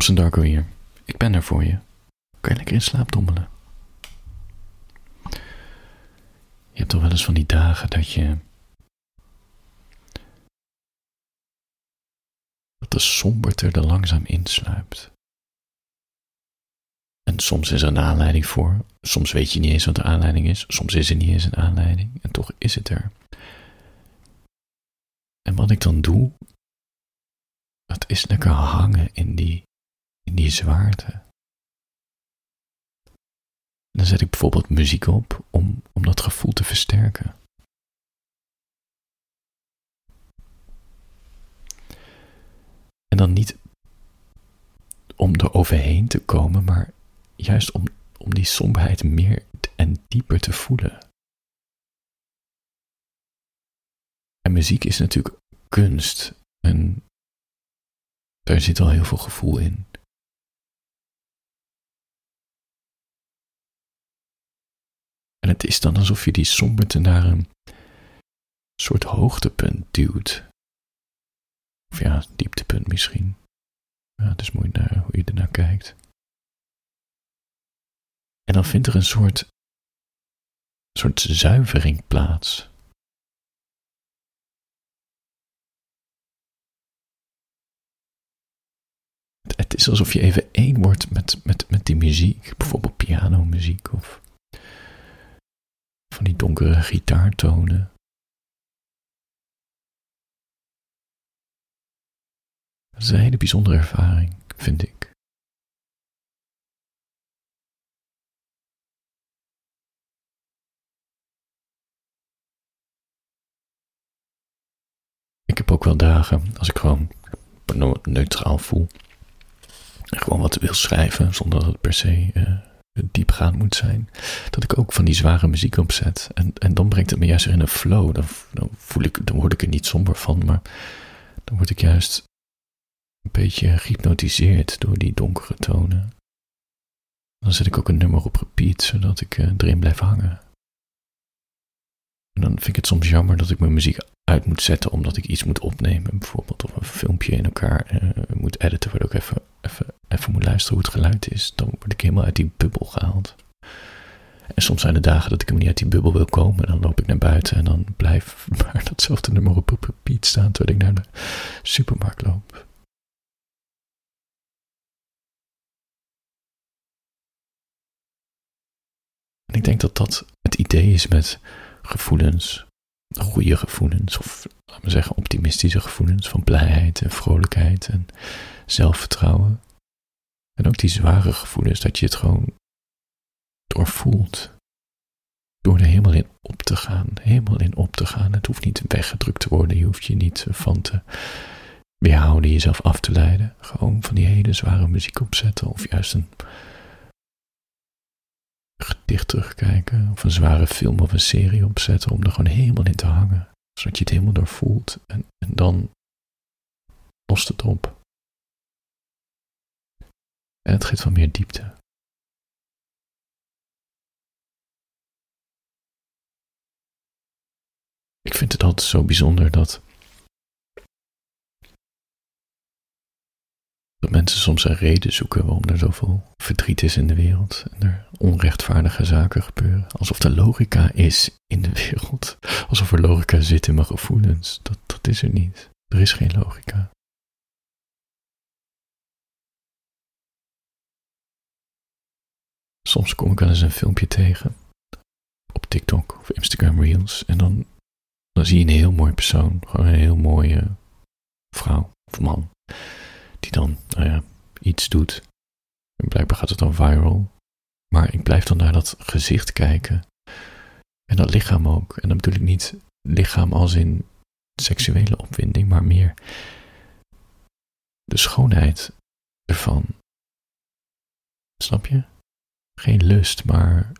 Thompson Darko hier. Ik ben er voor je. Kan je lekker in slaap dommelen? Je hebt toch wel eens van die dagen dat je. dat de somberte er langzaam insluipt. En soms is er een aanleiding voor. Soms weet je niet eens wat de aanleiding is. Soms is er niet eens een aanleiding. En toch is het er. En wat ik dan doe, dat is lekker hangen in die, in die zwaarte. Dan zet ik bijvoorbeeld muziek op om, om dat gevoel te versterken. En dan niet om er overheen te komen, maar juist om, om die somberheid meer en dieper te voelen. En muziek is natuurlijk kunst en daar zit al heel veel gevoel in. Het is dan alsof je die somberte naar een soort hoogtepunt duwt. Of ja, dieptepunt misschien. Ja, het is mooi naar hoe je ernaar kijkt. En dan vindt er een soort, soort zuivering plaats. Het is alsof je even één wordt met, met, met die muziek, bijvoorbeeld pianomuziek of van die donkere gitaartonen. Dat is een hele bijzondere ervaring, vind ik. Ik heb ook wel dagen als ik gewoon neutraal voel. En gewoon wat wil schrijven zonder dat het per se uh, diepgaand moet zijn. Dat ik ook van die zware muziek opzet. En, en dan brengt het me juist in een flow. Dan, voel ik, dan word ik er niet somber van, maar dan word ik juist een beetje gehypnotiseerd door die donkere tonen. Dan zet ik ook een nummer op repeat, zodat ik uh, erin blijf hangen. En dan vind ik het soms jammer dat ik mijn muziek uit moet zetten omdat ik iets moet opnemen, bijvoorbeeld, of een filmpje in elkaar uh, moet editen, waar ik even, even, even moet luisteren hoe het geluid is. Dan word ik helemaal uit die bubbel gehaald. En soms zijn er dagen dat ik hem niet uit die bubbel wil komen. Dan loop ik naar buiten en dan blijf maar datzelfde nummer op repeat staan terwijl ik naar de supermarkt loop. En ik denk dat dat het idee is met gevoelens, goede gevoelens, of laten we zeggen optimistische gevoelens van blijheid en vrolijkheid en zelfvertrouwen. En ook die zware gevoelens, dat je het gewoon doorvoelt. Door er helemaal in op te gaan, helemaal in op te gaan. Het hoeft niet weggedrukt te worden, je hoeft je niet van te weerhouden, jezelf af te leiden. Gewoon van die hele zware muziek opzetten, of juist een gedicht terugkijken, of een zware film of een serie opzetten, om er gewoon helemaal in te hangen. Zodat je het helemaal doorvoelt en, en dan lost het op. En het geeft van meer diepte. Ik vind het altijd zo bijzonder dat Dat mensen soms een reden zoeken waarom er zoveel verdriet is in de wereld en er onrechtvaardige zaken gebeuren. Alsof er logica is in de wereld. Alsof er logica zit in mijn gevoelens. Dat, dat is er niet. Er is geen logica. Soms kom ik wel eens een filmpje tegen op TikTok of Instagram Reels en dan, dan zie je een heel mooi persoon, gewoon een heel mooie vrouw of man die dan, nou ja, iets doet. En blijkbaar gaat het dan viral. Maar ik blijf dan naar dat gezicht kijken. En dat lichaam ook. En dan bedoel ik niet lichaam als in seksuele opwinding, maar meer de schoonheid ervan. Snap je? Geen lust, maar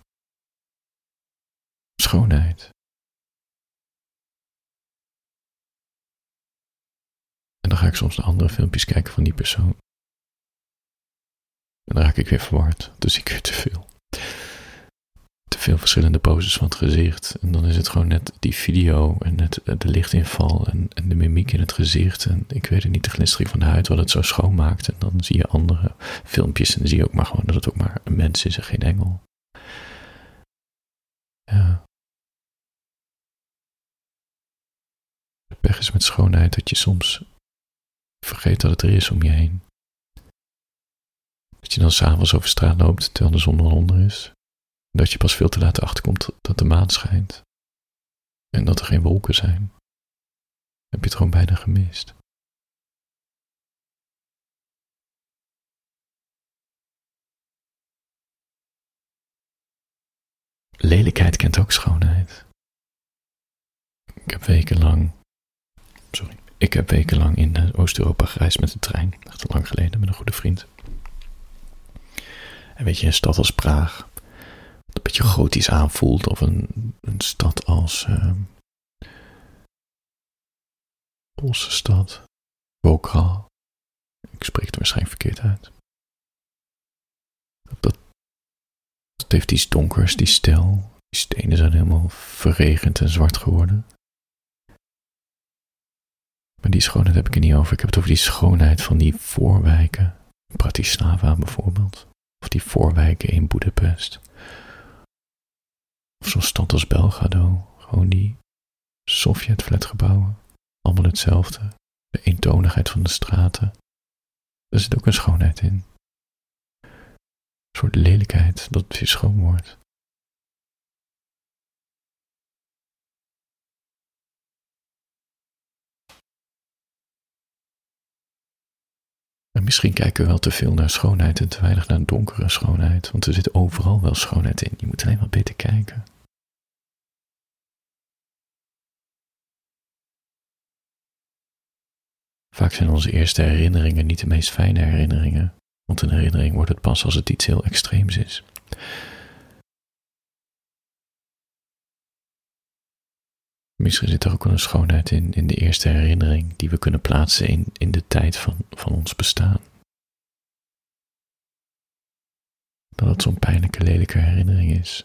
schoonheid. Ga ik soms naar andere filmpjes kijken van die persoon. En dan raak ik weer verward. Dus ik weer te veel. Te veel verschillende poses van het gezicht. En dan is het gewoon net die video en net de lichtinval en, de mimiek in het gezicht. En ik weet het niet, de glinstering van de huid, wat het zo schoonmaakt. En dan zie je andere filmpjes en dan zie je ook maar gewoon dat het ook maar een mens is en geen engel. Ja. De pech is met schoonheid dat je soms vergeet dat het er is om je heen. Dat je dan s'avonds over straat loopt terwijl de zon al onder is. Dat je pas veel te laat achterkomt dat de maan schijnt. En dat er geen wolken zijn. Heb je het gewoon bijna gemist. Lelijkheid kent ook schoonheid. Ik heb wekenlang. Sorry. Ik heb wekenlang in Oost-Europa gereisd met de trein. Echt lang geleden met een goede vriend. En weet je, een stad als Praag, dat een beetje gotisch aanvoelt, of een, een stad als. Uh, Poolse stad, Wokral. Ik spreek het waarschijnlijk verkeerd uit. Dat, heeft iets donkers, die stel. Die stenen zijn helemaal verregend en zwart geworden. Maar die schoonheid heb ik er niet over. Ik heb het over die schoonheid van die voorwijken. Bratislava bijvoorbeeld. Of die voorwijken in Budapest. Of zo'n stad als Belgrado. Gewoon die Sovjet-flatgebouwen. Allemaal hetzelfde. De eentonigheid van de straten. Er zit ook een schoonheid in. Een soort lelijkheid dat weer schoon wordt. En misschien kijken we wel te veel naar schoonheid en te weinig naar donkere schoonheid, want er zit overal wel schoonheid in. Je moet alleen maar beter kijken. Vaak zijn onze eerste herinneringen niet de meest fijne herinneringen, want een herinnering wordt het pas als het iets heel extreems is. Misschien zit er ook wel een schoonheid in, in de eerste herinnering die we kunnen plaatsen in, in de tijd van, van ons bestaan. Dat het zo'n pijnlijke, lelijke herinnering is.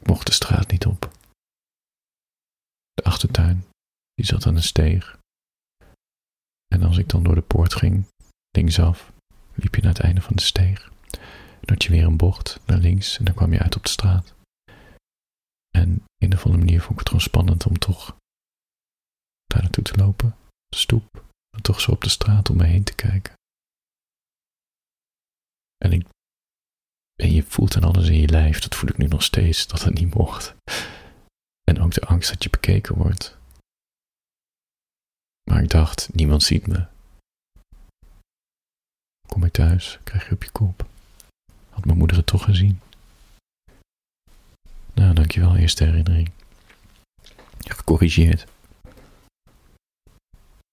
Ik mocht de straat niet op. De achtertuin, die zat aan een steeg. En als ik dan door de poort ging, Linksaf liep je naar het einde van de steeg. Dan je weer een bocht naar links en dan kwam je uit op de straat. En in of andere manier vond ik het gewoon spannend om toch daar naartoe te lopen, de stoep, en toch zo op de straat om me heen te kijken. En, ik, en je voelt dan alles in je lijf, dat voel ik nu nog steeds, dat het niet mocht. En ook de angst dat je bekeken wordt. Maar ik dacht, niemand ziet me. Kom ik thuis, krijg je op je kop. Had mijn moeder het toch gezien? Nou, dankjewel, eerste herinnering. Gecorrigeerd.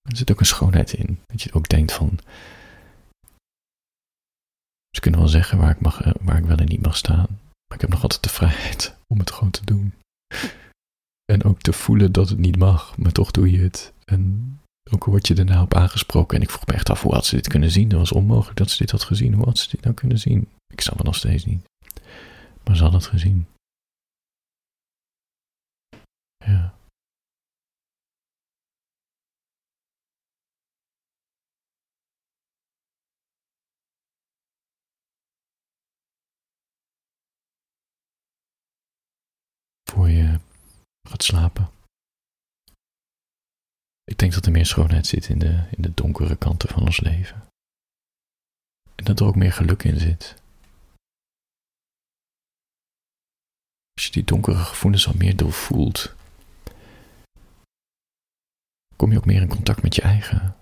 Er zit ook een schoonheid in. Dat je ook denkt van. Ze kunnen wel zeggen waar ik, mag, eh, waar ik wel en niet mag staan. Maar ik heb nog altijd de vrijheid om het gewoon te doen. En ook te voelen dat het niet mag, maar toch doe je het. En ook word je daarna op aangesproken. En ik vroeg me echt af, hoe had ze dit kunnen zien? Dat was onmogelijk dat ze dit had gezien. Hoe had ze dit nou kunnen zien? Ik snap het nog steeds niet. Maar ze had het gezien. Ja. Voor je gaat slapen. Ik denk dat er meer schoonheid zit in de, in de donkere kanten van ons leven. En dat er ook meer geluk in zit. Als je die donkere gevoelens al meer doorvoelt, kom je ook meer in contact met je eigen.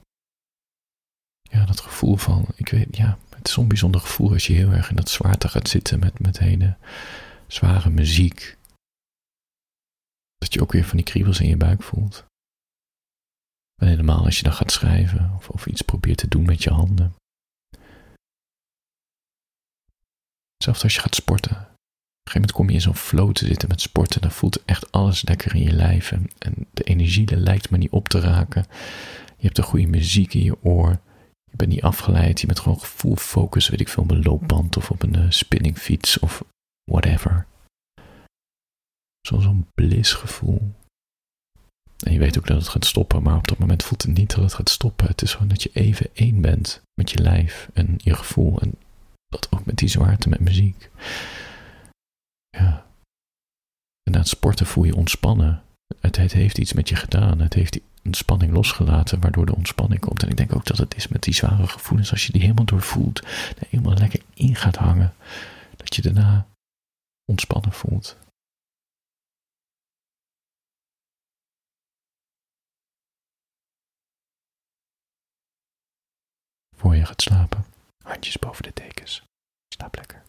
Ja, dat gevoel van, ik weet, ja, het is zo'n bijzonder gevoel als je heel erg in dat zwaarte gaat zitten met, met hele zware muziek. Dat je ook weer van die kriebels in je buik voelt. En helemaal als je dan gaat schrijven of, of iets probeert te doen met je handen. Zelfs als je gaat sporten. gegeven moment kom je in zo'n flow te zitten met sporten. Dan voelt echt alles lekker in je lijf. En, de energie lijkt maar niet op te raken. Je hebt een goede muziek in je oor. Je bent niet afgeleid. Je bent gewoon full focus, weet ik veel, op een loopband of op een uh, spinningfiets of whatever. Zo'n blisgevoel. En je weet ook dat het gaat stoppen, maar op dat moment voelt het niet dat het gaat stoppen. Het is gewoon dat je even één bent met je lijf en je gevoel. En dat ook met die zwaarte met muziek. Ja. En na het sporten voel je ontspannen. Het, heeft iets met je gedaan. Het heeft een spanning losgelaten, waardoor de ontspanning komt. En ik denk ook dat het is met die zware gevoelens, als je die helemaal doorvoelt, er helemaal lekker in gaat hangen, dat je daarna ontspannen voelt. Voor je gaat slapen, handjes boven de dekens. Slaap lekker.